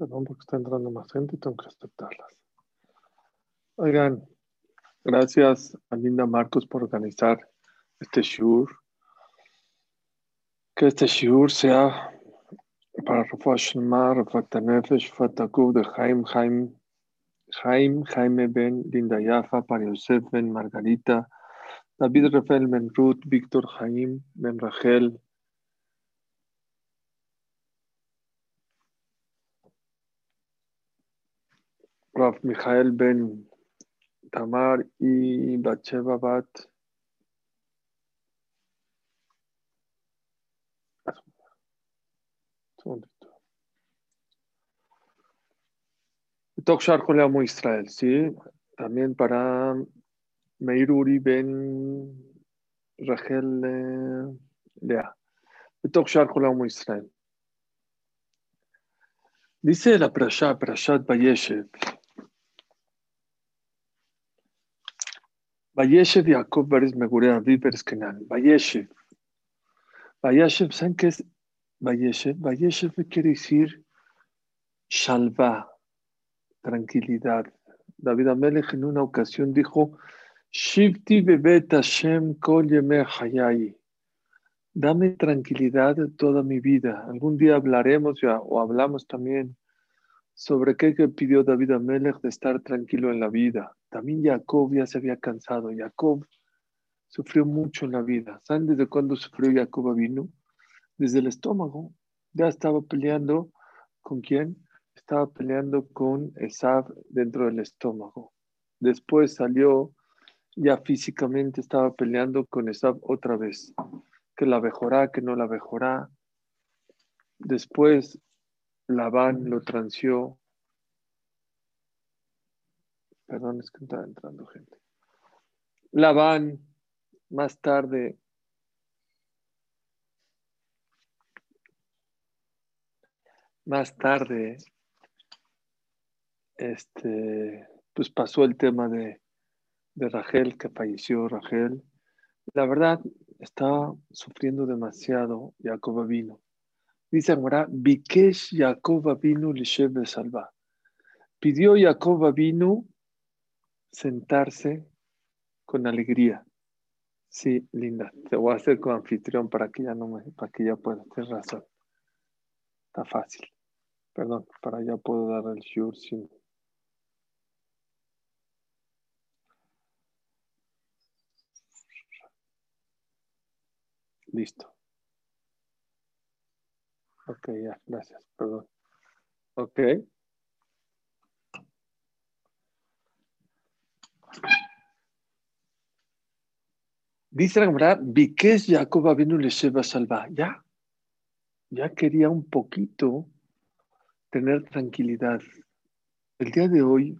Perdón porque está entrando más gente y tengo que aceptarlas. Oigan, gracias a Linda Marcos por organizar este shiur. Que este shiur sea para Rafa Shema, Rafa Tanefesh, Fatakub de Jaime, Jaime, Jaime, Jaime Ben, Linda Yafa, para Yosef Ben, Margarita, David Rafael Ben Ruth, Víctor Jaime Ben Rachel, Raf Mijael Ben Tamar y Bacheva Bat. Tokshar Amo Israel, sí. También para Meir Uri Ben Rachel eh, Lea. Tokshar Amo Israel. Dice la Prashat, Prashat Bayeshev. Bayeshev Jacob Beres Megure Aviv Beres Kenan. Bayeshev. Bayeshev, ¿saben qué es Bayeshev? Bayeshev quiere decir shalva, tranquilidad. David Amelech en una ocasión dijo, Shivti bebet Hashem kol hayai. Dame tranquilidad toda mi vida. Algún día hablaremos ya, o hablamos también sobre qué pidió David Amelech de estar tranquilo en la vida. También Jacob ya se había cansado. Jacob sufrió mucho en la vida. ¿Saben desde cuándo sufrió Jacob vino? Desde el estómago. Ya estaba peleando con quién? Estaba peleando con Esav dentro del estómago. Después salió, ya físicamente estaba peleando con Esav otra vez. Que la mejorá, que no la mejorá. Después Labán lo transió Perdón, es que está entrando gente. Labán, más tarde, más tarde, este, pues pasó el tema de, de Rachel, que falleció Rachel. La verdad, estaba sufriendo demasiado Jacob vino. Dice ahora, Bikesh Jacob vino Lishev Salva. Pidió Jacob vino sentarse con alegría. Sí, linda, te voy a hacer con anfitrión para que ya no me, para que ya pueda, tienes razón. Está fácil. Perdón, para ya puedo dar el sure sin. Listo. Ok, ya, gracias, perdón. Ok. Dice la Gemara, Bikes Jacob vino le lleva salva. Ya, ya quería un poquito tener tranquilidad. El día de hoy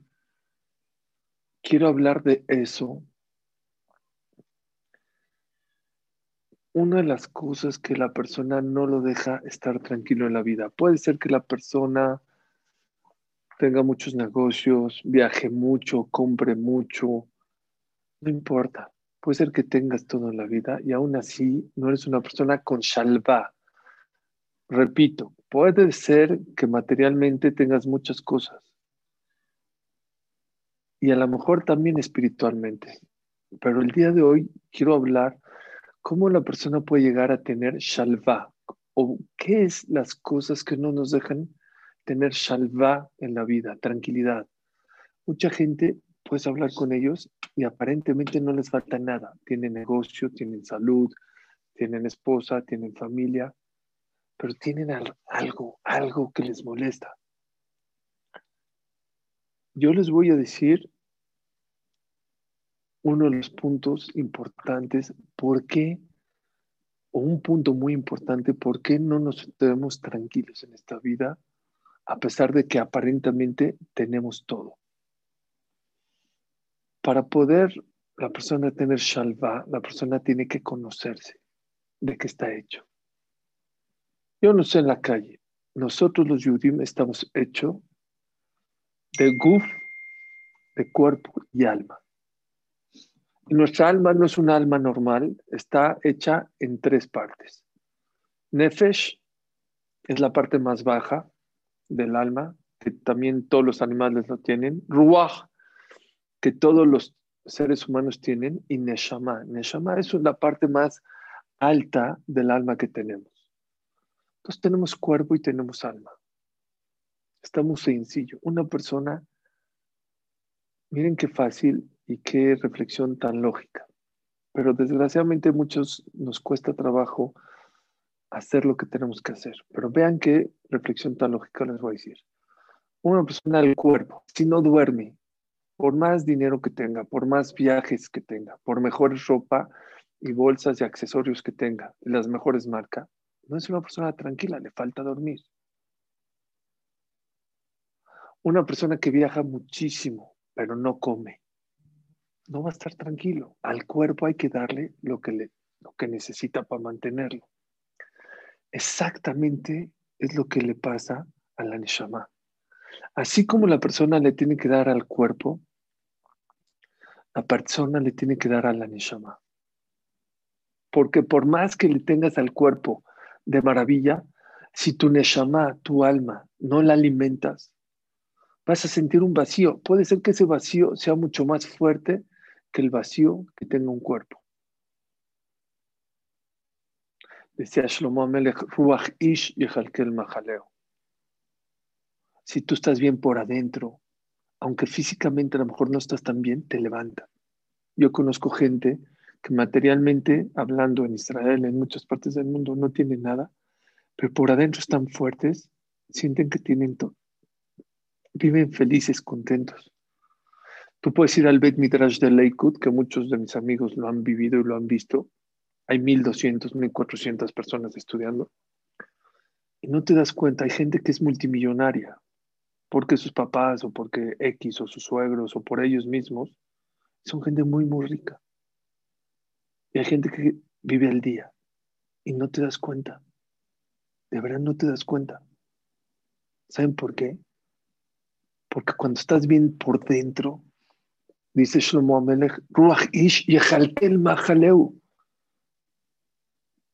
quiero hablar de eso. Una de las cosas que la persona no lo deja estar tranquilo en la vida. Puede ser que la persona tenga muchos negocios, viaje mucho, compre mucho, no importa. Puede ser que tengas todo en la vida y aún así no eres una persona con shalva. Repito, puede ser que materialmente tengas muchas cosas y a lo mejor también espiritualmente. Pero el día de hoy quiero hablar cómo la persona puede llegar a tener shalva o qué es las cosas que no nos dejan tener shalva en la vida, tranquilidad. Mucha gente, puedes hablar con ellos y aparentemente no les falta nada. Tienen negocio, tienen salud, tienen esposa, tienen familia, pero tienen algo, algo que les molesta. Yo les voy a decir uno de los puntos importantes, por qué, o un punto muy importante, por qué no nos tenemos tranquilos en esta vida a pesar de que aparentemente tenemos todo. Para poder la persona tener shalva, la persona tiene que conocerse de qué está hecho. Yo no sé en la calle, nosotros los judíos estamos hechos de guf, de cuerpo y alma. nuestra alma no es una alma normal, está hecha en tres partes. Nefesh es la parte más baja, del alma, que también todos los animales lo tienen, ruach, que todos los seres humanos tienen, y neshama. Neshama es la parte más alta del alma que tenemos. Entonces tenemos cuerpo y tenemos alma. Está muy sencillo. Una persona, miren qué fácil y qué reflexión tan lógica. Pero desgraciadamente muchos nos cuesta trabajo hacer lo que tenemos que hacer. Pero vean qué reflexión tan lógica les voy a decir. Una persona del cuerpo, si no duerme, por más dinero que tenga, por más viajes que tenga, por mejor ropa y bolsas y accesorios que tenga, las mejores marcas, no es una persona tranquila, le falta dormir. Una persona que viaja muchísimo, pero no come, no va a estar tranquilo. Al cuerpo hay que darle lo que, le, lo que necesita para mantenerlo. Exactamente es lo que le pasa a la neshama. Así como la persona le tiene que dar al cuerpo, la persona le tiene que dar a la neshama. Porque por más que le tengas al cuerpo de maravilla, si tu neshama, tu alma, no la alimentas, vas a sentir un vacío. Puede ser que ese vacío sea mucho más fuerte que el vacío que tenga un cuerpo. Decía Shlomo Amelech, Ruach Ish el Mahaleo. Si tú estás bien por adentro, aunque físicamente a lo mejor no estás tan bien, te levanta. Yo conozco gente que materialmente, hablando en Israel, en muchas partes del mundo, no tiene nada, pero por adentro están fuertes, sienten que tienen todo. Viven felices, contentos. Tú puedes ir al Bet Midrash de Lakewood, que muchos de mis amigos lo han vivido y lo han visto, hay 1.200, 1.400 personas estudiando. Y no te das cuenta, hay gente que es multimillonaria, porque sus papás o porque X o sus suegros o por ellos mismos son gente muy, muy rica. Y hay gente que vive al día y no te das cuenta. De verdad no te das cuenta. ¿Saben por qué? Porque cuando estás bien por dentro, dice Shlomo Amelech, Ruach Ish Yechaltel Mahaleu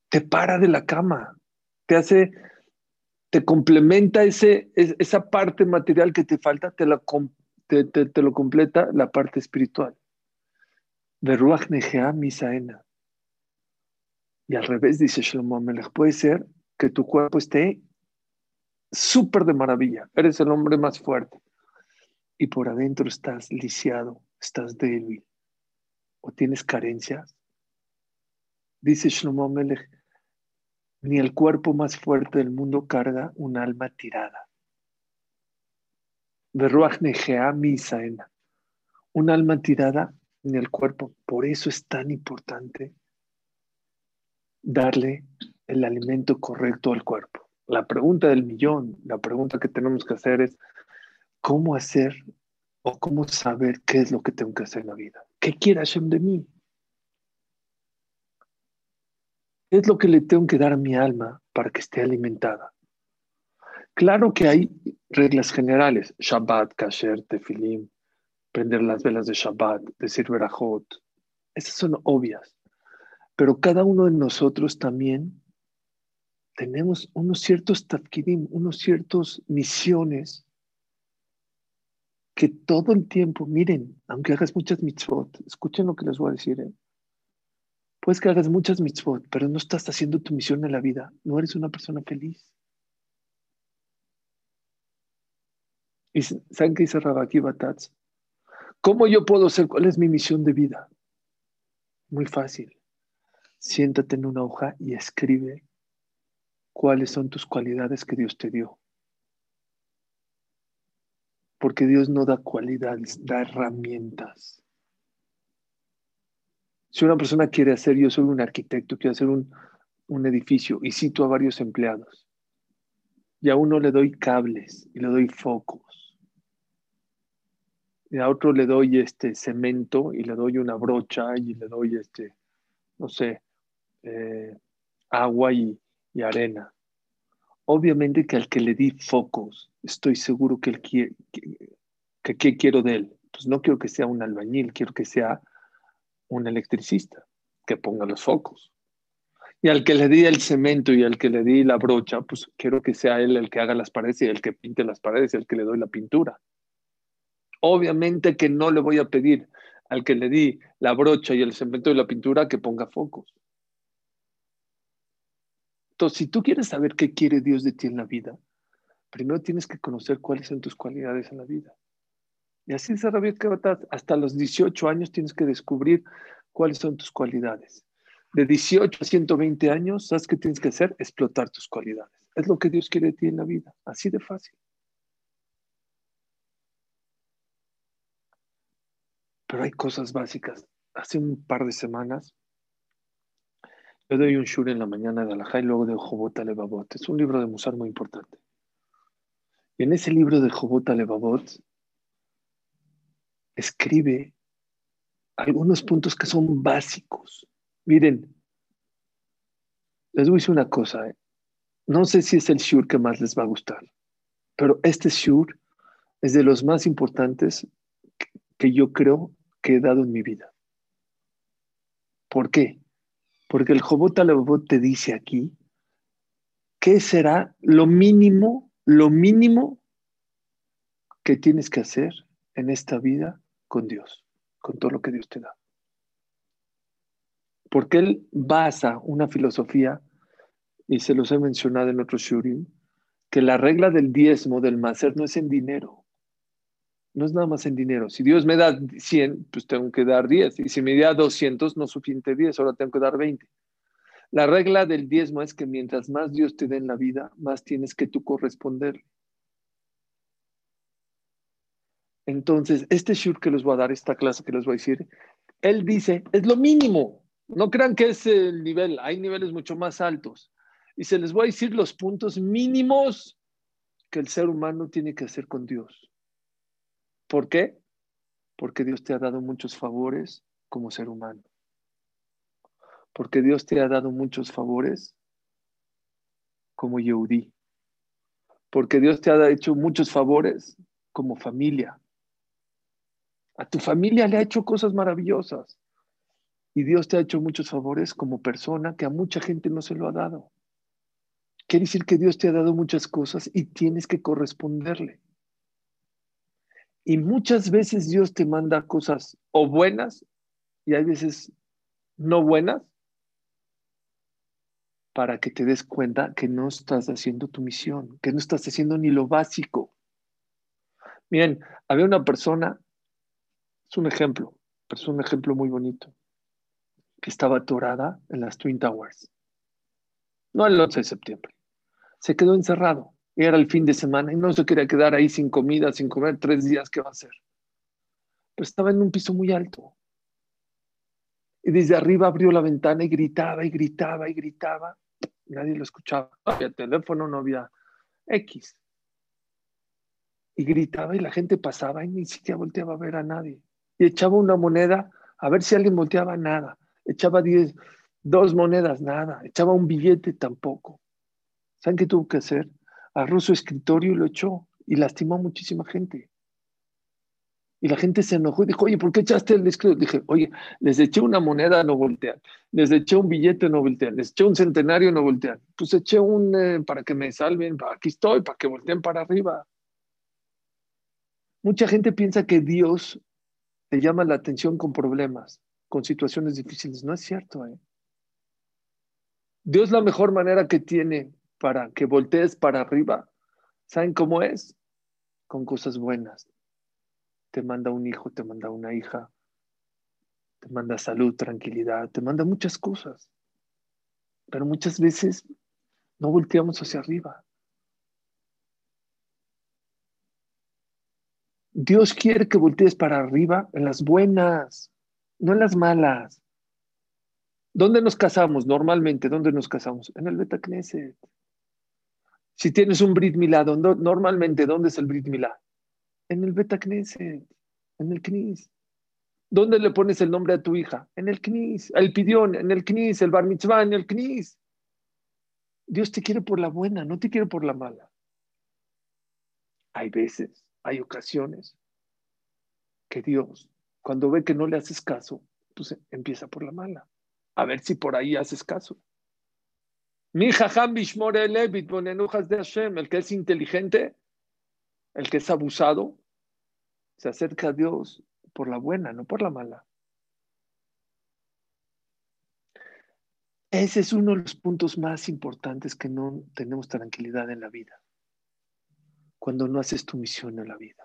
te para de la cama, te hace, te complementa ese, esa parte material que te falta, te, la, te, lo completa la parte espiritual. De Ruach Negea Misaena. Y al revés, dice Shlomo Amelech, puede ser que tu cuerpo esté súper de maravilla, eres el hombre más fuerte, y por adentro estás lisiado, estás débil, o tienes carencias, Dice Shlomo Melech, ni el cuerpo más fuerte del mundo carga un alma tirada. Un alma tirada en el cuerpo. Por eso es tan importante darle el alimento correcto al cuerpo. La pregunta del millón, la pregunta que tenemos que hacer es, ¿cómo hacer o cómo saber qué es lo que tengo que hacer en la vida? ¿Qué quiere Hashem de mí? Es lo que le tengo que dar a mi alma para que esté alimentada? Claro que hay reglas generales, Shabbat, Kasher, Tefilim, prender las velas de Shabbat, decir Berajot, esas son obvias, pero cada uno de nosotros también tenemos unos ciertos tafkidim, unos ciertos misiones que todo el tiempo, miren, aunque hagas muchas mitzvot, escuchen lo que les voy a decir, ¿eh? Puedes que hagas muchas mitzvot, pero no estás haciendo tu misión en la vida. No eres una persona feliz. ¿Y saben qué dice Rabaki Batatz? ¿Cómo yo puedo ser? ¿Cuál es mi misión de vida? Muy fácil. Siéntate en una hoja y escribe cuáles son tus cualidades que Dios te dio. Porque Dios no da cualidades, da herramientas. Si una persona quiere hacer, yo soy un arquitecto, quiero hacer un, edificio y cito a varios empleados, y a uno le doy cables y le doy focos, y a otro le doy este cemento y le doy una brocha y le doy este, no sé, eh, agua y, arena. Obviamente que al que le di focos, estoy seguro que él quiere, que, que, quiero de él. Pues no quiero que sea un albañil, quiero que sea un electricista que ponga los focos. Y al que le di el cemento y al que le di la brocha, pues quiero que sea él el que haga las paredes y el que pinte las paredes y el que le doy la pintura. Obviamente que no le voy a pedir al que le di la brocha y el cemento y la pintura que ponga focos. Entonces, si tú quieres saber qué quiere Dios de ti en la vida, primero tienes que conocer cuáles son tus cualidades en la vida. Y así se que hasta los 18 años tienes que descubrir cuáles son tus cualidades. De 18 a 120 años, ¿sabes qué tienes que hacer? Explotar tus cualidades. Es lo que Dios quiere de ti en la vida. Así de fácil. Pero hay cosas básicas. Hace un par de semanas, yo doy un shur en la mañana de Alajá y luego de Jobot Levavot. Es un libro de Musar muy importante. Y en ese libro de Jobot Levavot escribe algunos puntos que son básicos. Miren, les voy a decir una cosa. ¿eh? No sé si es el shur que más les va a gustar, pero este shur es de los más importantes que yo creo que he dado en mi vida. ¿Por qué? Porque el Jobot Alevot te dice aquí qué será lo mínimo, lo mínimo que tienes que hacer en esta vida con Dios, con todo lo que Dios te da. Porque Él basa una filosofía, y se los he mencionado en otros shurim, que la regla del diezmo del macer no es en dinero, no es nada más en dinero. Si Dios me da 100, pues tengo que dar 10. Y si me da 200, no suficiente 10, ahora tengo que dar 20. La regla del diezmo es que mientras más Dios te dé en la vida, más tienes que tú corresponder. Entonces, este shur que les voy a dar, esta clase que les voy a decir, él dice, es lo mínimo. No crean que es el nivel, hay niveles mucho más altos. Y se les voy a decir los puntos mínimos que el ser humano tiene que hacer con Dios. ¿Por qué? Porque Dios te ha dado muchos favores como ser humano. Porque Dios te ha dado muchos favores como Yehudi. Porque Dios te ha hecho muchos favores como familia. A tu familia le ha hecho cosas maravillosas. Y Dios te ha hecho muchos favores como persona que a mucha gente no se lo ha dado. Quiere decir que Dios te ha dado muchas cosas y tienes que corresponderle. Y muchas veces Dios te manda cosas o buenas y hay veces no buenas para que te des cuenta que no estás haciendo tu misión, que no estás haciendo ni lo básico. Miren, había una persona, es un ejemplo, pero es un ejemplo muy bonito, que estaba atorada en las Twin Towers. No el 11 de septiembre. Se quedó encerrado era el fin de semana y no se quería quedar ahí sin comida, sin comer tres días, ¿qué va a hacer? Pero estaba en un piso muy alto. Y desde arriba abrió la ventana y gritaba y gritaba y gritaba. Nadie lo escuchaba. No había teléfono, no había X. Y gritaba y la gente pasaba y ni siquiera volteaba a ver a nadie. Y echaba una moneda a ver si alguien volteaba, nada. Echaba diez, dos monedas, nada. Echaba un billete, tampoco. ¿Saben qué tuvo que hacer? agarró su escritorio y lo echó y lastimó a muchísima gente. Y la gente se enojó y dijo, oye, ¿por qué echaste el escritorio? Dije, oye, les eché una moneda, no voltean. Les eché un billete, no voltean. Les eché un centenario, no voltean. Pues eché un eh, para que me salven, aquí estoy, para que volteen para arriba. Mucha gente piensa que Dios te llama la atención con problemas, con situaciones difíciles. No es cierto. ¿eh? Dios la mejor manera que tiene para que voltees para arriba. ¿Saben cómo es? Con cosas buenas. Te manda un hijo, te manda una hija, te manda salud, tranquilidad, te manda muchas cosas. Pero muchas veces no volteamos hacia arriba. Dios quiere que voltees para arriba en las buenas, no en las malas. ¿Dónde nos casamos normalmente? ¿Dónde nos casamos? En el Betacneset. Si tienes un Brit Milá, normalmente, ¿dónde es el Brit Milá? En el Beta Knesset, en el Knis. ¿Dónde le pones el nombre a tu hija? En el Knis. El pidión, en el Knis. El Bar Mitzvah, en el Knis. Dios te quiere por la buena, no te quiere por la mala. Hay veces, hay ocasiones que Dios, cuando ve que no le haces caso, pues empieza por la mala. A ver si por ahí haces caso. Mi de Hashem, el que es inteligente, el que es abusado, se acerca a Dios por la buena, no por la mala. Ese es uno de los puntos más importantes que no tenemos tranquilidad en la vida. Cuando no haces tu misión en la vida.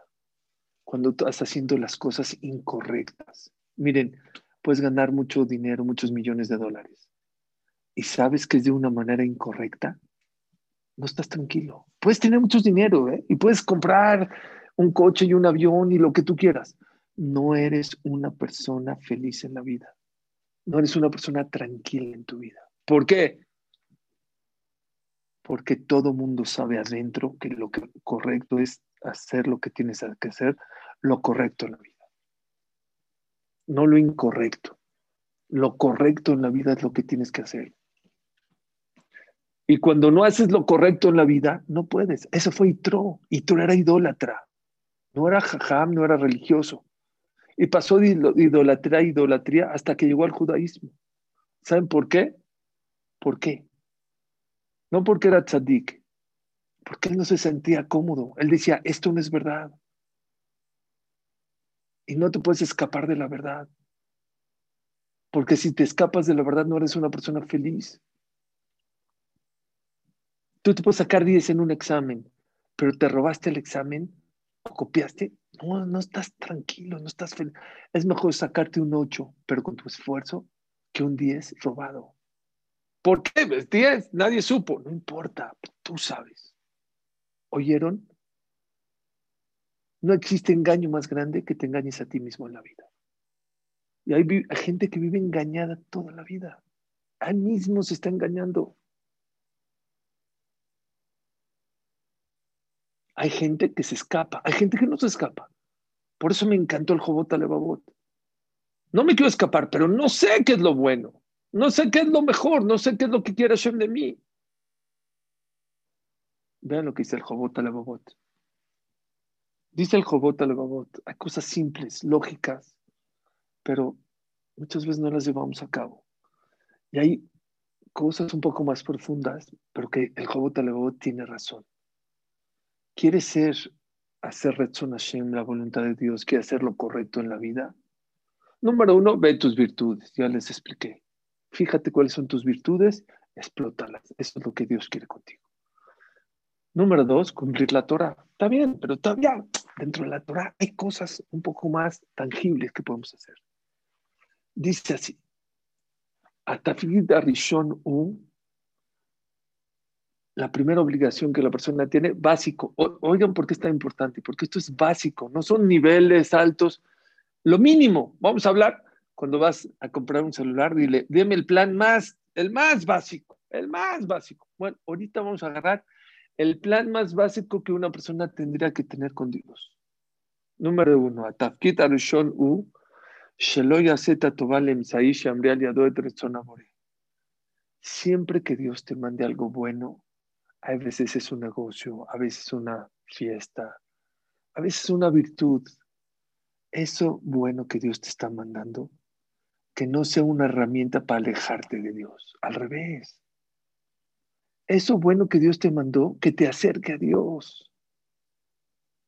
Cuando estás haciendo las cosas incorrectas. Miren, puedes ganar mucho dinero, muchos millones de dólares. Y sabes que es de una manera incorrecta, no estás tranquilo. Puedes tener mucho dinero ¿eh? y puedes comprar un coche y un avión y lo que tú quieras. No eres una persona feliz en la vida. No eres una persona tranquila en tu vida. ¿Por qué? Porque todo mundo sabe adentro que lo correcto es hacer lo que tienes que hacer, lo correcto en la vida. No lo incorrecto. Lo correcto en la vida es lo que tienes que hacer. Y cuando no haces lo correcto en la vida, no puedes. Eso fue Itro. Itro era idólatra. No era jajam, no era religioso. Y pasó de idolatría a idolatría hasta que llegó al judaísmo. ¿Saben por qué? ¿Por qué? No porque era tzadik, porque él no se sentía cómodo. Él decía, esto no es verdad. Y no te puedes escapar de la verdad. Porque si te escapas de la verdad no eres una persona feliz. Tú te puedes sacar 10 en un examen, pero te robaste el examen o copiaste, no, no estás tranquilo, no estás feliz. Es mejor sacarte un 8, pero con tu esfuerzo, que un 10 robado. ¿Por qué? 10, nadie supo. No importa, tú sabes. ¿Oyeron? No existe engaño más grande que te engañes a ti mismo en la vida. Y hay, hay gente que vive engañada toda la vida. A mismo se está engañando. Hay gente que se escapa, hay gente que no se escapa. Por eso me encantó el Jobot Alebabot. No me quiero escapar, pero no sé qué es lo bueno. No sé qué es lo mejor, no sé qué es lo que quiere Hashem de mí. Vean lo que dice el Jobot Alebabot. Dice el Jobot Alebabot, hay cosas simples, lógicas, pero muchas veces no las llevamos a cabo. Y hay cosas un poco más profundas, pero que el Jobot Alebabot tiene razón. ¿Quieres ser, hacer Retzon Hashem, la voluntad de Dios? ¿Quieres hacer lo correcto en la vida? Número uno, ve tus virtudes. Ya les expliqué. Fíjate cuáles son tus virtudes, explótalas. Eso es lo que Dios quiere contigo. Número dos, cumplir la Torah. Está bien, pero todavía dentro de la Torah hay cosas un poco más tangibles que podemos hacer. Dice así: Atafid Rishon U la primera obligación que la persona tiene, básico. oigan por qué es tan importante, porque esto es básico, no son niveles altos, lo mínimo. Vamos a hablar cuando vas a comprar un celular, dile, dime el plan más, el más básico, el más básico. Bueno, ahorita vamos a agarrar el plan más básico que una persona tendría que tener con Dios. Número uno, Atafkit Arushon U, Siempre que Dios te mande algo bueno, a veces es un negocio, a veces una fiesta, a veces una virtud. Eso bueno que Dios te está mandando, que no sea una herramienta para alejarte de Dios. Al revés. Eso bueno que Dios te mandó, que te acerque a Dios.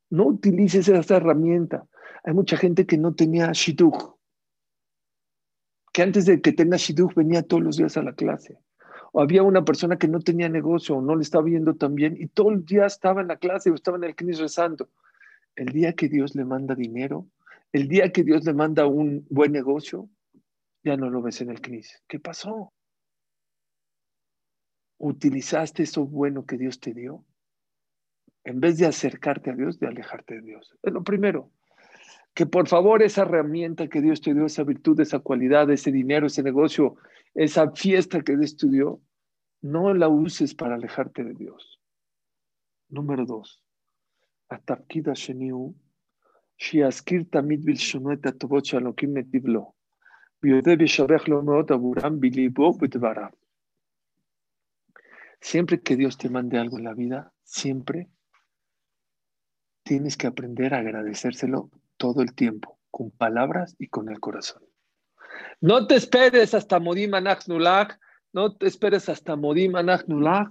No utilices esa herramienta. Hay mucha gente que no tenía shidduch, que antes de que tenga shidduch venía todos los días a la clase o había una persona que no tenía negocio o no le estaba viendo tan bien y todo el día estaba en la clase o estaba en el CNIS rezando. El día que Dios le manda dinero, el día que Dios le manda un buen negocio, ya no lo ves en el CNIS. ¿Qué pasó? ¿Utilizaste eso bueno que Dios te dio? En vez de acercarte a Dios, de alejarte de Dios. Es lo primero. Que por favor esa herramienta que Dios te dio, esa virtud, esa cualidad, ese dinero, ese negocio, esa fiesta que estudió, no la uses para alejarte de Dios. Número dos, sheniu, שיזכיר תמיד בלשונו את הטובות שהלוקים נתיב לו, ויודה וישבח לו מאוד עבורם בליבו ובדבריו. Siempre que Dios te mande algo en la vida, siempre tienes que aprender a agradecérselo todo el tiempo, con palabras y con el corazón. No te esperes hasta Modim Nulak No te esperes hasta Modim Anachnulach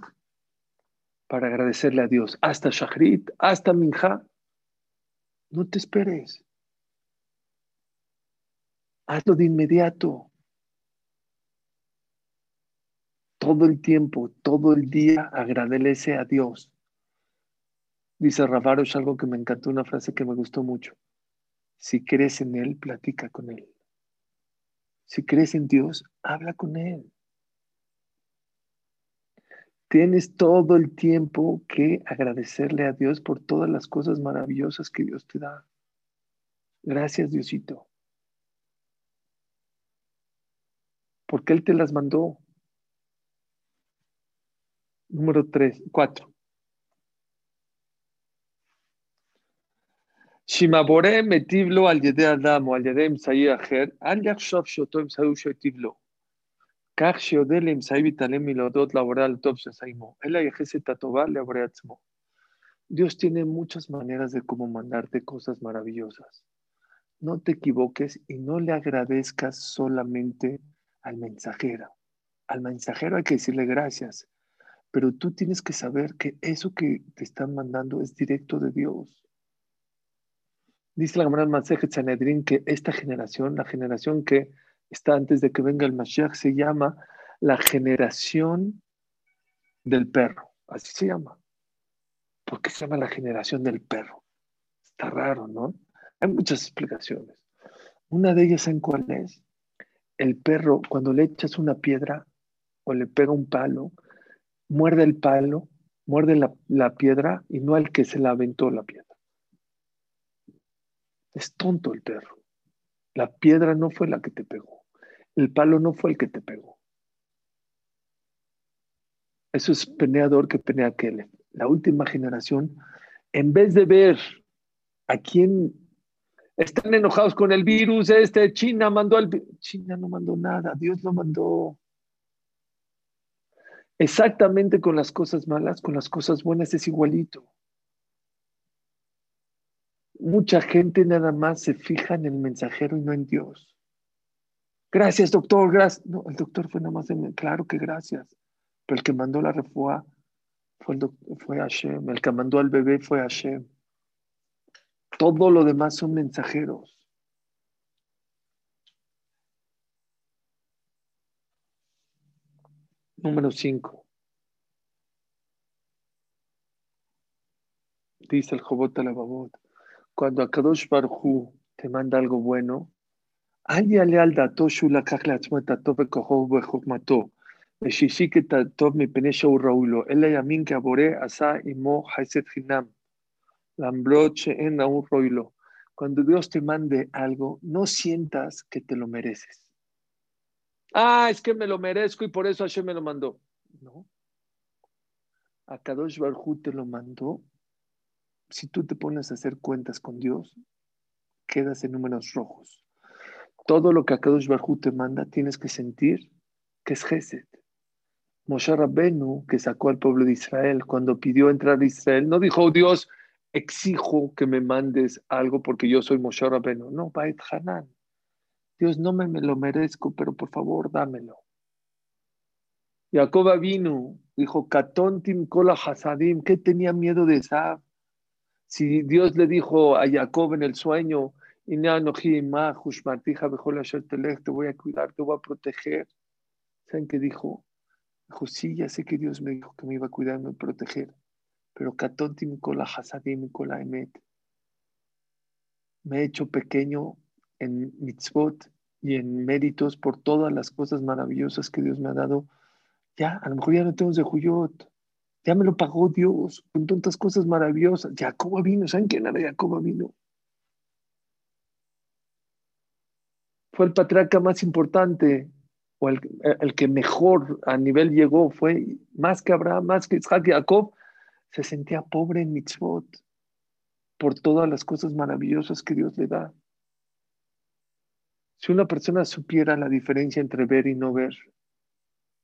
para agradecerle a Dios. Hasta Shachrit, hasta Minja. No te esperes. Hazlo de inmediato. Todo el tiempo, todo el día agradece a Dios. Dice es algo que me encantó, una frase que me gustó mucho. Si crees en Él, platica con Él. Si crees en Dios, habla con Él. Tienes todo el tiempo que agradecerle a Dios por todas las cosas maravillosas que Dios te da. Gracias, Diosito. Porque Él te las mandó. Número tres, cuatro. Shimabore metiblo al yede adam o al yede imsayi acher, al yachshov shoto imsayu shotiv lo. כך שיודע לאמצעי ויתעלם מלהודות לבורא על טוב שעשה עמו, אלא יחס את הטובה לבורא עצמו. Dios tiene muchas maneras de cómo mandarte cosas maravillosas. No te equivoques y no le agradezcas solamente al mensajero. Al mensajero hay que decirle gracias, pero tú tienes que saber que eso que te están mandando es directo de Dios. Dice la Gemara Masejet Sanedrin que esta generación, la generación que está antes de que venga el Mashiach, se llama la generación del perro. Así se llama. ¿Por qué se llama la generación del perro? Está raro, ¿no? Hay muchas explicaciones. Una de ellas, ¿en cuál es? El perro, cuando le echas una piedra o le pega un palo, muerde el palo, muerde la, piedra y no al que se la aventó la piedra. Es tonto el perro. La piedra no fue la que te pegó. El palo no fue el que te pegó. Eso es peneador que penea aquel. La última generación, en vez de ver a quién están enojados con el virus, este China mandó el China no mandó nada, Dios lo mandó. Exactamente con las cosas malas, con las cosas buenas es igualito mucha gente nada más se fija en el mensajero y no en Dios. Gracias, doctor, gracias. No, el doctor fue nada más, en, claro que gracias. Pero el que mandó la refuá fue, fue Hashem. El que mandó al bebé fue Hashem. Todo lo demás son mensajeros. Número 5. Dice el Jobot Alababot, cuando Akadosh Barhu te manda algo bueno, ella yamin que abore asa imo haiset hinam. Lambroche en un roilo. Cuando Dios te mande algo, no sientas que te lo mereces. Ah, es que me lo merezco y por eso Hashem me lo mandó. No. A Kadosh Barhu te lo mandó. Si tú te pones a hacer cuentas con Dios, quedas en números rojos. Todo lo que Akadosh Barhu te manda, tienes que sentir que es Geset. Moshe Rabbenu, que sacó al pueblo de Israel, cuando pidió entrar a Israel, no dijo, oh, Dios, exijo que me mandes algo porque yo soy Moshe Rabbenu. No, Bait Hanan. Dios, no me, lo merezco, pero por favor, dámelo. Jacob vino, dijo, Katontim kola hasadim, ¿qué tenía miedo de Sab? Si Dios le dijo a Jacob en el sueño, te voy a cuidar, te voy a proteger. ¿Saben qué dijo? Dijo, sí, ya sé que Dios me dijo que me iba a cuidar, me iba a proteger. Pero Me he hecho pequeño en mitzvot y en méritos por todas las cosas maravillosas que Dios me ha dado. Ya, a lo mejor ya no tengo de Juyot. Ya me lo pagó Dios con tantas cosas maravillosas. Jacoba vino, ¿saben quién era Jacoba vino? Fue el patriarca más importante o el, que mejor a nivel llegó. Fue más que Abraham, más que Isaac y Jacob. Se sentía pobre en mitzvot por todas las cosas maravillosas que Dios le da. Si una persona supiera la diferencia entre ver y no ver,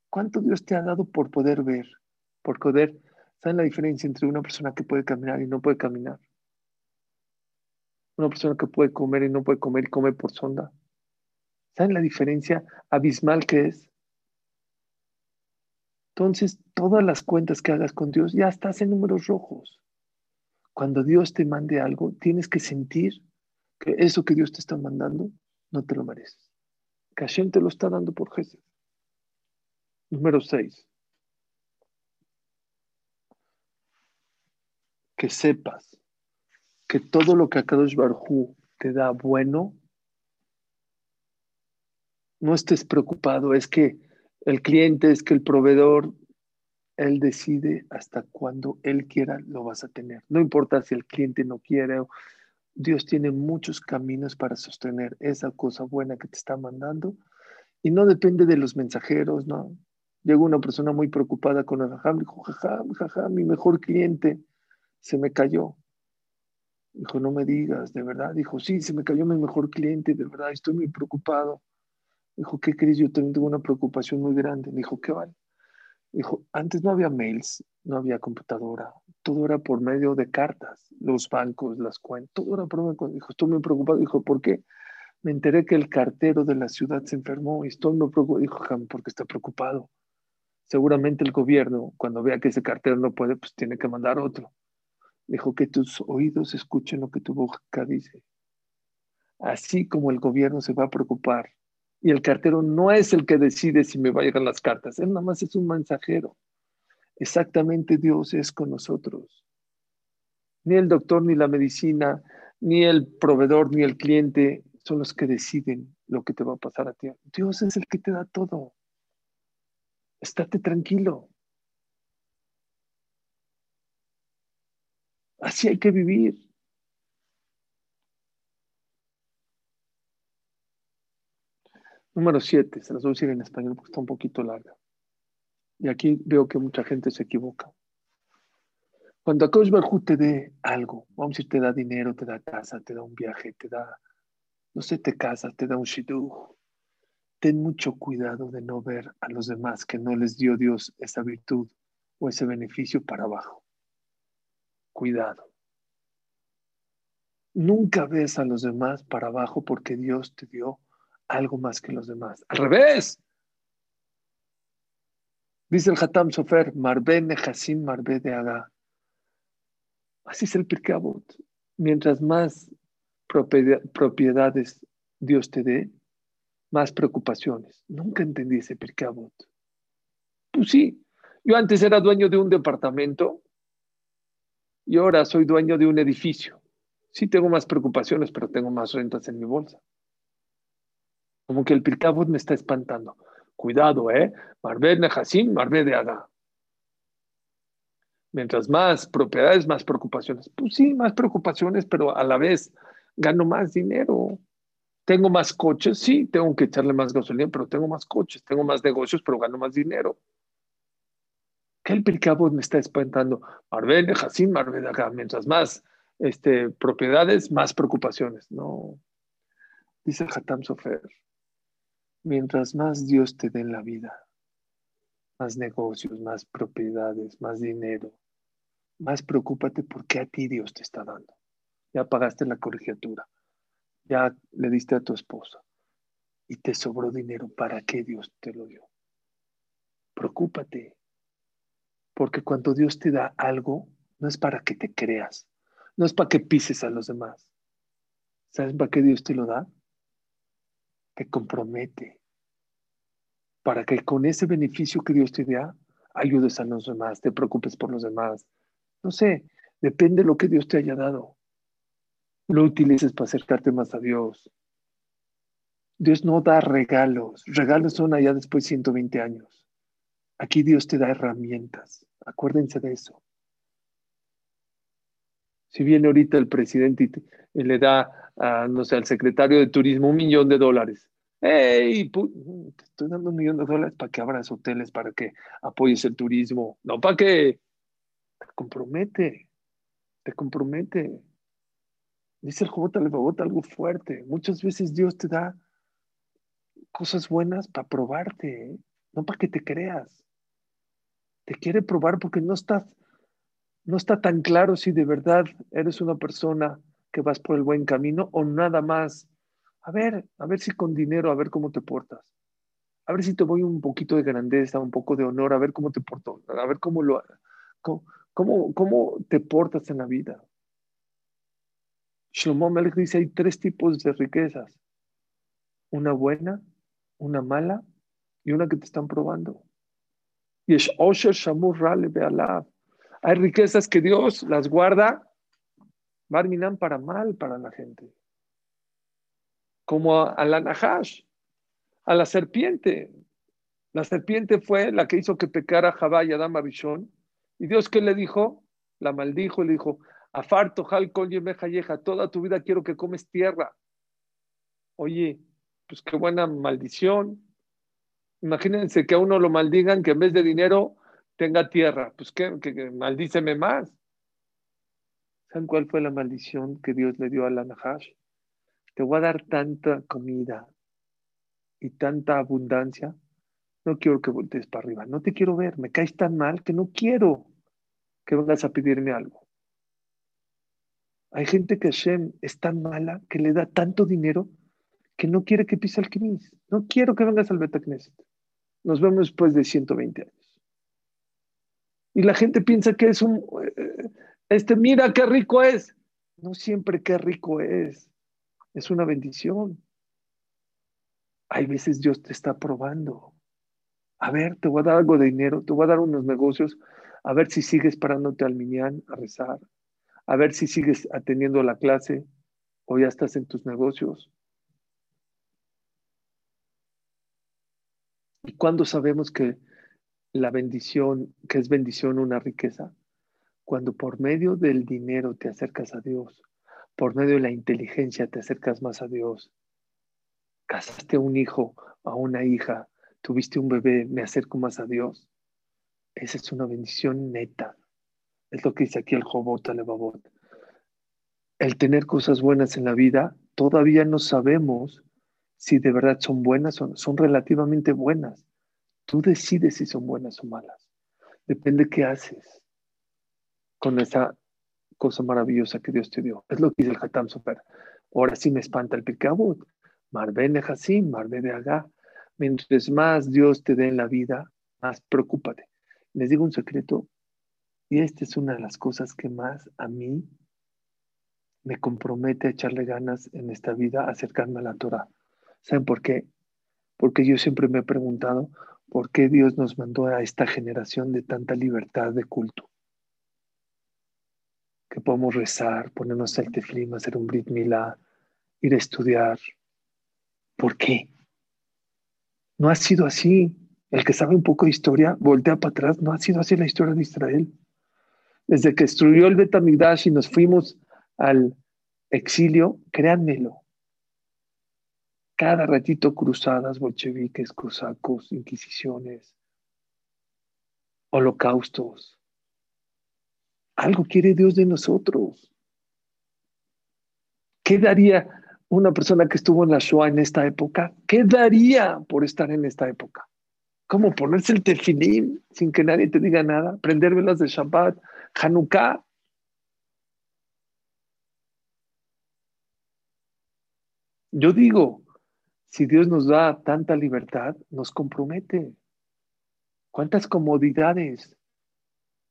¿cuánto Dios te ha dado por poder ver? por poder. ¿Saben la diferencia entre una persona que puede caminar y no puede caminar? Una persona que puede comer y no puede comer y come por sonda. ¿Saben la diferencia abismal que es? Entonces, todas las cuentas que hagas con Dios ya estás en números rojos. Cuando Dios te mande algo, tienes que sentir que eso que Dios te está mandando no te lo mereces. Que Hashem te lo está dando por Jesús. Número 6. Que sepas que todo lo que Akadosh Barhu te da bueno, no estés preocupado, es que el cliente, es que el proveedor, él decide hasta cuando él quiera lo vas a tener. No importa si el cliente no quiere, Dios tiene muchos caminos para sostener esa cosa buena que te está mandando y no depende de los mensajeros, ¿no? Llegó una persona muy preocupada con el jajam, dijo, jajam, jajam, mi mejor cliente se me cayó. Dijo, no me digas, de verdad. Dijo, sí, se me cayó mi mejor cliente, de verdad, estoy muy preocupado. Dijo, ¿qué crees? Yo también tengo una preocupación muy grande. Dijo, ¿qué vale? Dijo, antes no había mails, no había computadora, todo era por medio de cartas, los bancos, las cuentas, todo era por medio Dijo, estoy muy preocupado. Dijo, ¿por qué? Me enteré que el cartero de la ciudad se enfermó y estoy muy preocupado. Dijo, porque está preocupado. Seguramente el gobierno, cuando vea que ese cartero no puede, pues tiene que mandar otro. Dijo que tus oídos escuchen lo que tu boca dice. Así como el gobierno se va a preocupar y el cartero no es el que decide si me va a llegar las cartas, él nada más es un mensajero. Exactamente Dios es con nosotros. Ni el doctor, ni la medicina, ni el proveedor, ni el cliente son los que deciden lo que te va a pasar a ti. Dios es el que te da todo. Estate tranquilo. Así hay que vivir. Número siete, se las voy a decir en español porque está un poquito larga. Y aquí veo que mucha gente se equivoca. Cuando Akash Barhu te dé algo, vamos a decir, te da dinero, te da casa, te da un viaje, te da, no sé, te casas, te da un shidduch, ten mucho cuidado de no ver a los demás que no les dio Dios esa virtud o ese beneficio para abajo cuidado. Nunca ves a los demás para abajo porque Dios te dio algo más que los demás. Al revés. Dice el Hatam Sofer, Marbe Nehasim Marbe de Aga. Así es el Pirkeabot. Mientras más propiedades Dios te dé, más preocupaciones. Nunca entendí ese Pirkeabot. Pues sí, yo antes era dueño de un departamento y ahora soy dueño de un edificio. Sí tengo más preocupaciones, pero tengo más rentas en mi bolsa. Como que el Pirkabot me está espantando. Cuidado, ¿eh? Marbed Nehasim, Marbed de. Mientras más propiedades, más preocupaciones. Pues sí, más preocupaciones, pero a la vez gano más dinero. Tengo más coches, sí, tengo que echarle más gasolina, pero tengo más coches. Tengo más negocios, pero gano más dinero el Pirkabot me está espantando. Marbel, Hasim, Marbel acá. Mientras más este, propiedades, más preocupaciones. No. Dice Hatam Sofer. Mientras más Dios te dé en la vida, más negocios, más propiedades, más dinero, más preocúpate porque a ti Dios te está dando. Ya pagaste la colegiatura, ya le diste a tu esposa y te sobró dinero. ¿Para qué Dios te lo dio? Preocúpate. Porque cuando Dios te da algo, no es para que te creas, no es para que pises a los demás. ¿Sabes para qué Dios te lo da? Te compromete. Para que con ese beneficio que Dios te da, ayudes a los demás, te preocupes por los demás. No sé, depende de lo que Dios te haya dado. Lo utilices para acercarte más a Dios. Dios no da regalos. Regalos son allá después de 120 años. Aquí Dios te da herramientas. Acuérdense de eso. Si viene ahorita el presidente y, le da, no sé, al secretario de turismo un millón de dólares. ¡Ey! Te estoy dando un millón de dólares para que abras hoteles, para que apoyes el turismo. No para que te compromete. Te compromete. Dice el Jobot algo fuerte. Muchas veces Dios te da cosas buenas para probarte, ¿eh? no para que te creas te quiere probar porque no estás, no está tan claro si de verdad eres una persona que vas por el buen camino o nada más. A ver, a ver si con dinero, a ver cómo te portas. A ver si te voy un poquito de grandeza, un poco de honor, a ver cómo te porto, a ver cómo lo, cómo, cómo, te portas en la vida. Shlomo Melech dice, hay tres tipos de riquezas. Una buena, una mala y una que te están probando. Y es Osher Shamur Rale Hay riquezas que Dios las guarda, Barminan para mal para la gente. Como a, la Nahash, a la serpiente. La serpiente fue la que hizo que pecara Jabá y Adam Abishon. ¿Y Dios qué le dijo? La maldijo le dijo, Afarto, Hal, toda tu vida quiero que comes tierra. Oye, pues qué buena maldición. Imagínense que a uno lo maldigan que en vez de dinero tenga tierra. Pues que, que, maldíceme más. ¿Saben cuál fue la maldición que Dios le dio a la Nahash? Te voy a dar tanta comida y tanta abundancia. No quiero que voltees para arriba. No te quiero ver. Me caes tan mal que no quiero que vengas a pedirme algo. Hay gente que Hashem es tan mala que le da tanto dinero que no quiere que pise el Knis. No quiero que vengas al Betacneset. Nos vemos después de 120 años. Y la gente piensa que es un... Eh, este, mira qué rico es. No siempre qué rico es. Es una bendición. Hay veces Dios te está probando. A ver, te voy a dar algo de dinero, te voy a dar unos negocios, a ver si sigues parándote al Minyan a rezar, a ver si sigues atendiendo la clase o ya estás en tus negocios. ¿Y cuándo sabemos que la bendición, que es bendición una riqueza? Cuando por medio del dinero te acercas a Dios, por medio de la inteligencia te acercas más a Dios. Casaste a un hijo, a una hija, tuviste un bebé, me acerco más a Dios. Esa es una bendición neta. Es lo que dice aquí el Jobot Alebabot. El tener cosas buenas en la vida, todavía no sabemos si de verdad son buenas o son relativamente buenas. Tú decides si son buenas o malas. Depende qué haces con esa cosa maravillosa que Dios te dio. Es lo que dice el Hatam Sofer. Ahora sí me espanta el Pirkabut. Marbe Hasim, Marbe de Agá. Mientras más Dios te dé en la vida, más preocúpate. Les digo un secreto, y esta es una de las cosas que más a mí me compromete a echarle ganas en esta vida, acercarme a la Torah. ¿Saben por qué? Porque yo siempre me he preguntado por qué Dios nos mandó a esta generación de tanta libertad de culto. Que podemos rezar, ponernos el teflim, hacer un brit milá, ir a estudiar. ¿Por qué? No ha sido así. El que sabe un poco de historia, voltea para atrás, no ha sido así la historia de Israel. Desde que destruyó el Betamigdash y nos fuimos al exilio, créanmelo, cada ratito cruzadas, bolcheviques, cosacos, inquisiciones, holocaustos. Algo quiere Dios de nosotros. ¿Qué daría una persona que estuvo en la Shoah en esta época? ¿Qué daría por estar en esta época? ¿Cómo ponerse el tefilim sin que nadie te diga nada? Prender velas de Shabbat, Hanukkah. Yo digo, si Dios nos da tanta libertad, nos compromete. ¿Cuántas comodidades?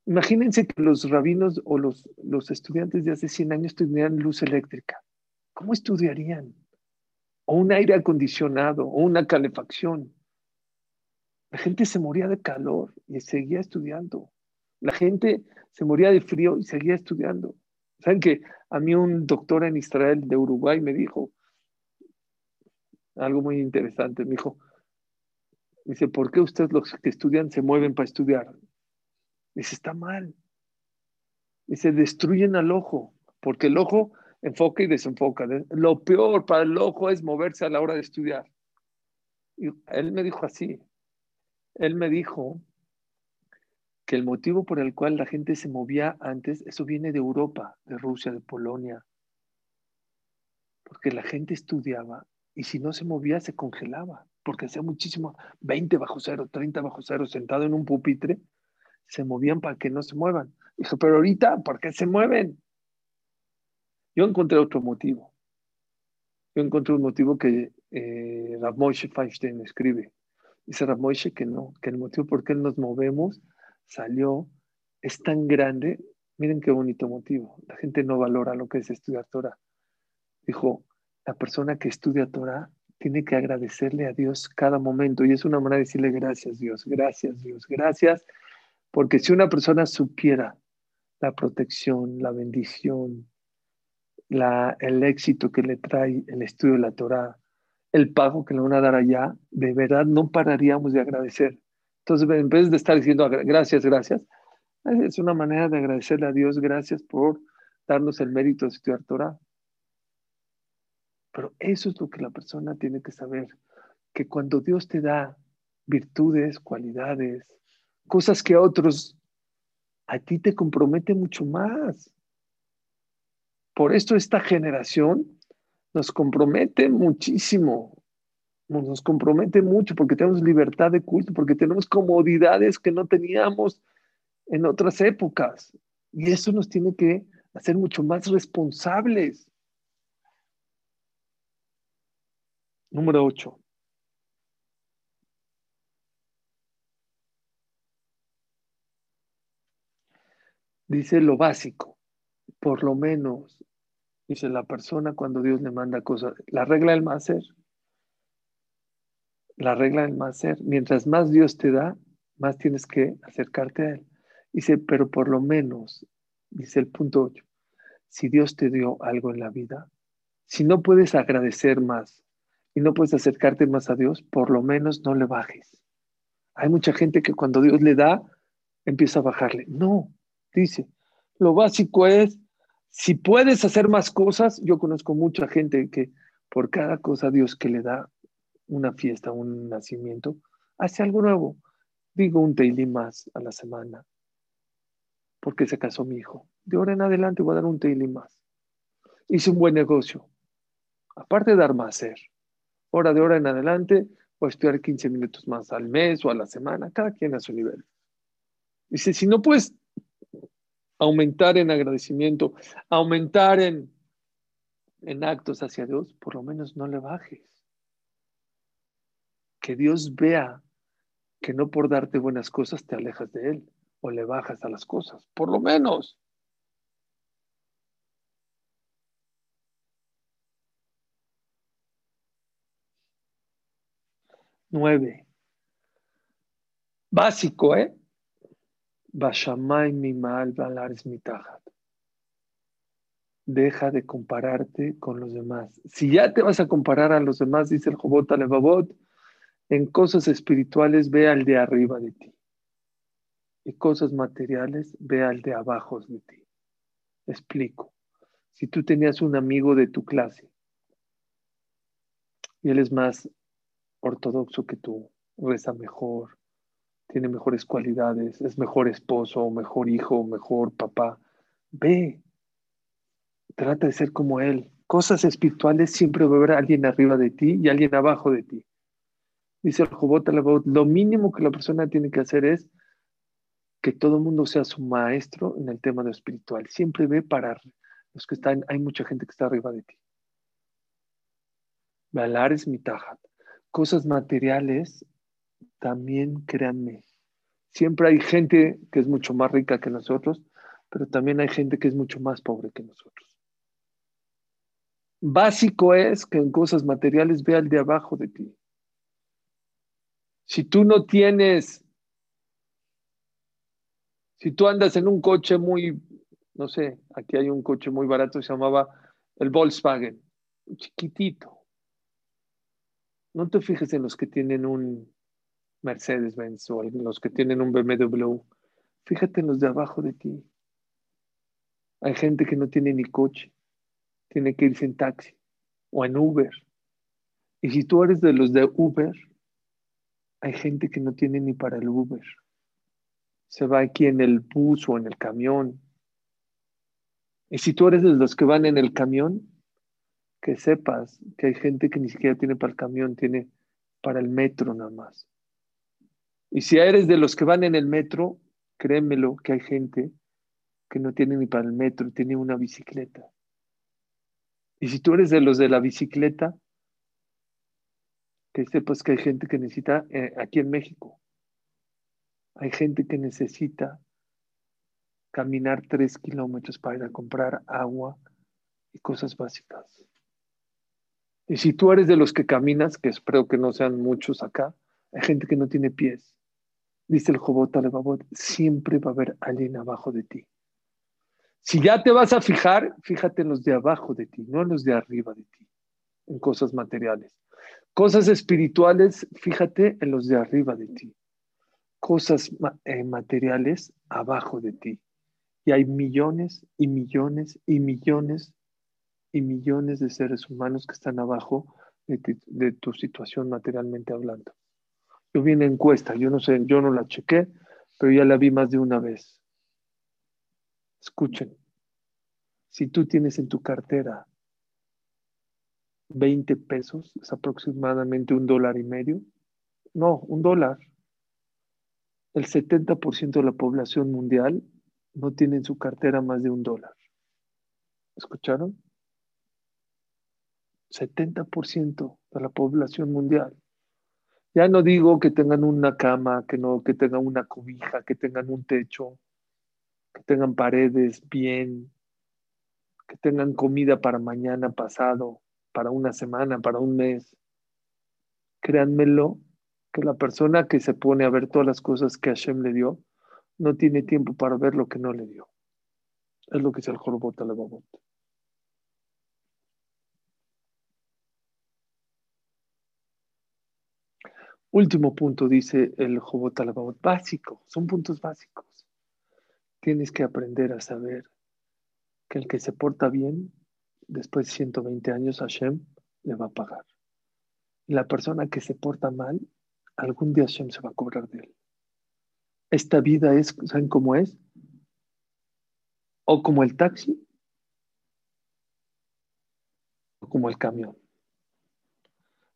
Imagínense que los rabinos o los, los estudiantes de hace 100 años tuvieran luz eléctrica. ¿Cómo estudiarían? O un aire acondicionado, o una calefacción. La gente se moría de calor y seguía estudiando. La gente se moría de frío y seguía estudiando. ¿Saben que a mí un doctor en Israel de Uruguay me dijo algo muy interesante? Me dijo, dice, ¿por qué ustedes los que estudian se mueven para estudiar? Dice, está mal. Dice, destruyen al ojo, porque el ojo enfoca y desenfoca. Lo peor para el ojo es moverse a la hora de estudiar. Y él me dijo así, él me dijo que el motivo por el cual la gente se movía antes, eso viene de Europa, de Rusia, de Polonia, porque la gente estudiaba y si no se movía se congelaba, porque hacía muchísimo, 20 bajo cero, 30 bajo cero, sentado en un pupitre, se movían para que no se muevan. Dijo, pero ahorita, ¿por qué se mueven? Yo encontré otro motivo. Yo encontré un motivo que eh, Rav Moshe Feinstein escribe. Dice Ramoishe que no, que el motivo por qué nos movemos salió, es tan grande. Miren qué bonito motivo. La gente no valora lo que es estudiar Torah. Dijo, la persona que estudia Torah tiene que agradecerle a Dios cada momento y es una manera de decirle gracias Dios, gracias Dios, gracias, porque si una persona supiera la protección, la bendición, la, el éxito que le trae el estudio de la Torah, el pago que le van a dar allá, de verdad no pararíamos de agradecer. Entonces, en vez de estar diciendo gracias, gracias, es una manera de agradecerle a Dios, gracias por darnos el mérito de estudiar Torah. Pero eso es lo que la persona tiene que saber, que cuando Dios te da virtudes, cualidades, cosas que a otros, a ti te compromete mucho más. Por esto esta generación nos compromete muchísimo, nos compromete mucho porque tenemos libertad de culto, porque tenemos comodidades que no teníamos en otras épocas. Y eso nos tiene que hacer mucho más responsables. Número 8. Dice lo básico, por lo menos, dice la persona cuando Dios le manda cosas, la regla del máser, la regla del máser, mientras más Dios te da, más tienes que acercarte a Él. Dice, pero por lo menos, dice el punto 8, si Dios te dio algo en la vida, si no puedes agradecer más, y no puedes acercarte más a Dios, por lo menos no le bajes. Hay mucha gente que cuando Dios le da, empieza a bajarle. No, dice, lo básico es, si puedes hacer más cosas, yo conozco mucha gente que por cada cosa Dios que le da una fiesta, un nacimiento, hace algo nuevo. Digo un daily más a la semana, porque se casó mi hijo. De ahora en adelante voy a dar un daily más. Hice un buen negocio. Aparte de dar más ser, hora de hora en adelante, o estudiar 15 minutos más al mes o a la semana, cada quien a su nivel. Dice, si no puedes aumentar en agradecimiento, aumentar en, en actos hacia Dios, por lo menos no le bajes. Que Dios vea que no por darte buenas cosas te alejas de Él o le bajas a las cosas, por lo menos. Nueve. Básico, ¿eh? Bashamay mi mal valares mi Deja de compararte con los demás. Si ya te vas a comparar a los demás, dice el Jobot Alevabot, en cosas espirituales ve al de arriba de ti. Y cosas materiales ve al de abajo de ti. Explico. Si tú tenías un amigo de tu clase y él es más ortodoxo que tú, reza mejor, tiene mejores cualidades, es mejor esposo, mejor hijo, mejor papá. Ve, trata de ser como él. Cosas espirituales siempre va a haber alguien arriba de ti y alguien abajo de ti. Dice el Jobot lo mínimo que la persona tiene que hacer es que todo el mundo sea su maestro en el tema de lo espiritual. Siempre ve para los que están, hay mucha gente que está arriba de ti. Balar es mi cosas materiales, también créanme, siempre hay gente que es mucho más rica que nosotros, pero también hay gente que es mucho más pobre que nosotros. Básico es que en cosas materiales vea el de abajo de ti. Si tú no tienes, si tú andas en un coche muy, no sé, aquí hay un coche muy barato, se llamaba el Volkswagen, chiquitito no te fijes en los que tienen un Mercedes-Benz o los que tienen un BMW. Fíjate en los de abajo de ti. Hay gente que no tiene ni coche, tiene que irse en taxi o en Uber. Y si tú eres de los de Uber, hay gente que no tiene ni para el Uber. Se va aquí en el bus o en el camión. Y si tú eres de los que van en el camión, que sepas que hay gente que ni siquiera tiene para el camión, tiene para el metro nada más. Y si eres de los que van en el metro, créemelo que hay gente que no tiene ni para el metro, tiene una bicicleta. Y si tú eres de los de la bicicleta, que sepas que hay gente que necesita, eh, aquí en México, hay gente que necesita caminar tres kilómetros para ir a comprar agua y cosas básicas. Y si tú eres de los que caminas, que espero que no sean muchos acá, hay gente que no tiene pies. Dice el Jobot Alebabot, siempre va a haber alguien abajo de ti. Si ya te vas a fijar, fíjate en los de abajo de ti, no en los de arriba de ti, en cosas materiales. Cosas espirituales, fíjate en los de arriba de ti. Cosas eh, materiales abajo de ti. Y hay millones y millones y millones y millones de seres humanos que están abajo de, tu situación materialmente hablando. Yo vi una encuesta, yo no sé, yo no la chequé, pero ya la vi más de una vez. Escuchen, si tú tienes en tu cartera 20 pesos, es aproximadamente un dólar y medio, no, un dólar. El 70% de la población mundial no tiene en su cartera más de un dólar. ¿Escucharon? 70% de la población mundial. Ya no digo que tengan una cama, que no, que tengan una cobija, que tengan un techo, que tengan paredes bien, que tengan comida para mañana pasado, para una semana, para un mes. Créanmelo, que la persona que se pone a ver todas las cosas que Hashem le dio, no tiene tiempo para ver lo que no le dio. Es lo que es el Jorobot Alababot. Último punto, dice el Jobot Alababot, básico, son puntos básicos. Tienes que aprender a saber que el que se porta bien, después de 120 años, Hashem le va a pagar. Y la persona que se porta mal, algún día Hashem se va a cobrar de él. Esta vida es, ¿saben cómo es? O como el taxi, o como el camión.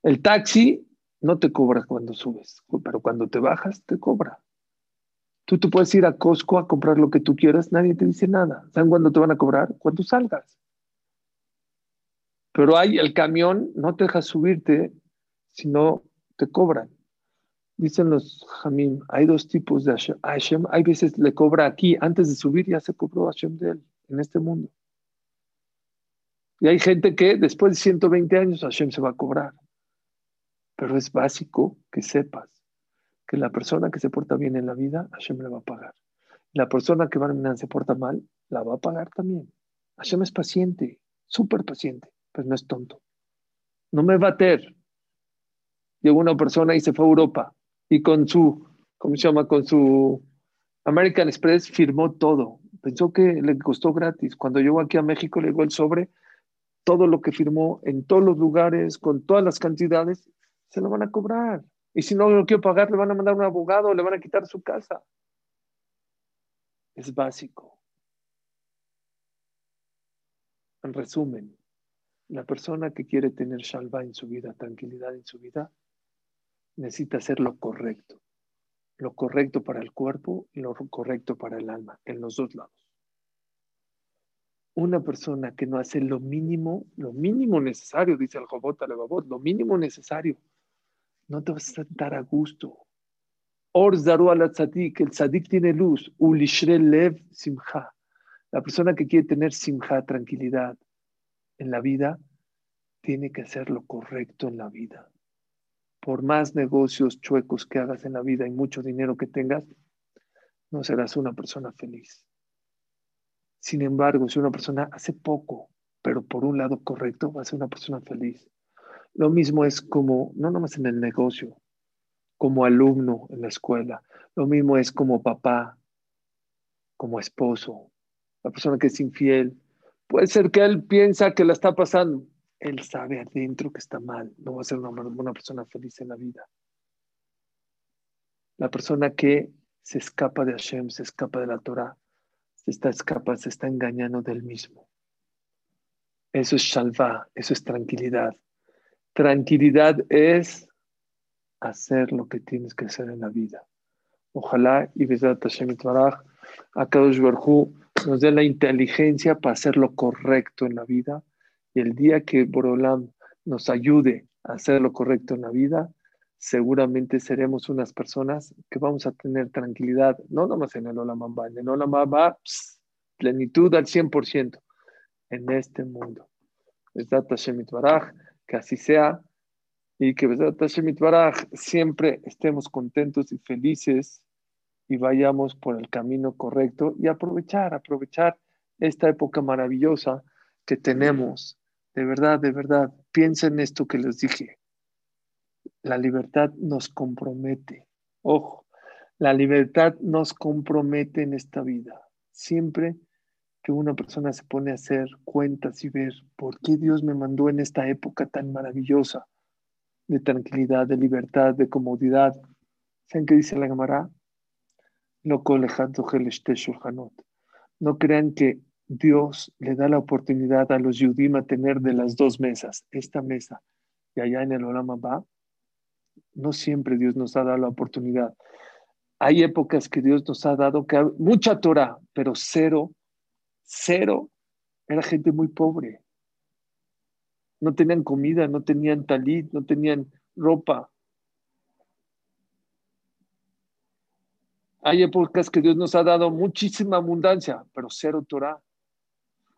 El taxi no te cobra cuando subes, pero cuando te bajas, te cobra. Tú te puedes ir a Costco a comprar lo que tú quieras, nadie te dice nada. ¿Saben cuándo te van a cobrar? Cuando salgas. Pero hay el camión, no te deja subirte, sino te cobran. Dicen los Jamim, hay dos tipos de Hashem. Hay veces le cobra aquí, antes de subir ya se cobró Hashem de él, en este mundo. Y hay gente que después de 120 años Hashem se va a cobrar. Pero es básico que sepas que la persona que se porta bien en la vida, Hashem le va a pagar. La persona que va se porta mal, la va a pagar también. Hashem es paciente, súper paciente, pero no es tonto. No me va a ter. Llegó una persona y se fue a Europa y con su, ¿cómo se llama? Con su American Express firmó todo. Pensó que le costó gratis. Cuando llegó aquí a México, le llegó el sobre, todo lo que firmó en todos los lugares, con todas las cantidades, se lo van a cobrar. Y si no lo quiero pagar, le van a mandar un abogado, le van a quitar su casa. Es básico. En resumen, la persona que quiere tener shalva en su vida, tranquilidad en su vida, necesita hacer lo correcto. Lo correcto para el cuerpo y lo correcto para el alma, en los dos lados. Una persona que no hace lo mínimo, lo mínimo necesario, dice el Jobot Alebabot, lo mínimo necesario no te vas a sentar a gusto. Or zaru al tzadik, el tzadik tiene luz, ulishre lev simcha. La persona que quiere tener simcha, tranquilidad en la vida, tiene que hacer lo correcto en la vida. Por más negocios chuecos que hagas en la vida y mucho dinero que tengas, no serás una persona feliz. Sin embargo, si una persona hace poco, pero por un lado correcto, va a ser una persona feliz. Lo mismo es como, no nomás en el negocio, como alumno en la escuela. Lo mismo es como papá, como esposo, la persona que es infiel. Puede ser que él piensa que la está pasando. Él sabe adentro que está mal. No va a ser una, una persona feliz en la vida. La persona que se escapa de Hashem, se escapa de la Torah, se está escapa, se está engañando del mismo. Eso es shalva, eso es tranquilidad. Tranquilidad es hacer lo que tienes que hacer en la vida. Ojalá y Besat Hashem Itbaraj, Akadosh Barhu nos dé la inteligencia para hacer lo correcto en la vida y el día que Borolam nos ayude hacer lo correcto en la vida, seguramente seremos unas personas que vamos a tener tranquilidad, no nomás en el Olamamba, en el Olamamba, plenitud al 100% en este mundo. Que así sea y que siempre estemos contentos y felices y vayamos por el camino correcto y aprovechar, aprovechar esta época maravillosa que tenemos. De verdad, de verdad, piensen esto que les dije. La libertad nos compromete. Ojo, la libertad nos compromete en esta vida. Siempre que una persona se pone a hacer cuentas y ver por qué Dios me mandó en esta época tan maravillosa de tranquilidad, de libertad, de comodidad. ¿Saben qué dice la Gemara? No crean que Dios le da la oportunidad a los Yudim a tener de las dos mesas, esta mesa y allá en el Olama va. No siempre Dios nos ha dado la oportunidad. Hay épocas que Dios nos ha dado que mucha Torah, pero cero, cero. Era gente muy pobre. No tenían comida, no tenían talit, no tenían ropa. Hay épocas que Dios nos ha dado muchísima abundancia, pero cero Torah.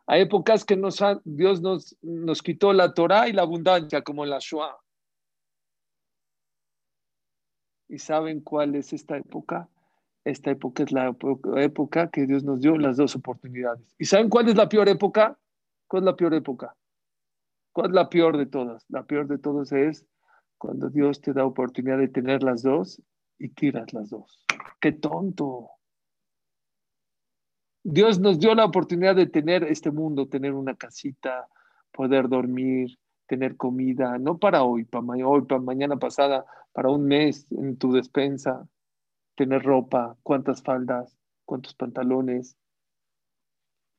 Hay épocas que Dios nos, nos quitó la Torah y la abundancia, como la Shoah. ¿Y saben cuál es esta época? Esta época es la época que Dios nos dio las dos oportunidades. ¿Y saben cuál es la peor época? ¿Cuál es la peor época? ¿Cuál es la peor de todas? La peor de todas es cuando Dios te da oportunidad de tener las dos y tiras las dos. ¡Qué tonto! Dios nos dio la oportunidad de tener este mundo, tener una casita, poder dormir, tener comida, no para hoy, para hoy, para mañana pasada, para un mes en tu despensa, tener ropa, cuántas faldas, cuántos pantalones,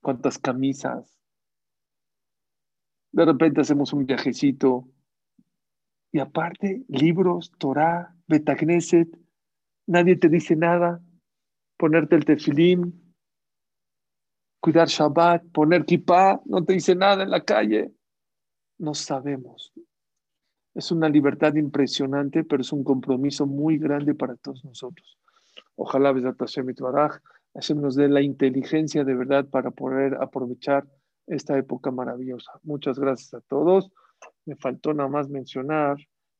cuántas camisas. De repente hacemos un viajecito. Y aparte, libros, Torah, Betagneset, nadie te dice nada. Ponerte el tefilín, cuidar Shabbat, poner kippah, no te dice nada en la calle. No sabemos. Es una libertad impresionante, pero es un compromiso muy grande para todos nosotros. Ojalá Hashem nos dé la inteligencia de verdad para poder aprovechar esta época maravillosa. Muchas gracias a todos. Me faltó nada más mencionar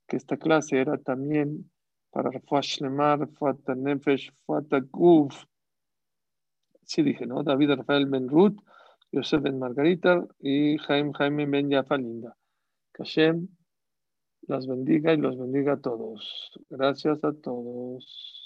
que esta clase era también para Rafash Lemar, Fata Nefesh, Fata Guf, sí dije, ¿no? David Rafael Ben Ruth, Yosef Ben Margarita y Jaime Jaime Ben Yafalinda. Que Hashem las bendiga y los bendiga a todos. Gracias a todos.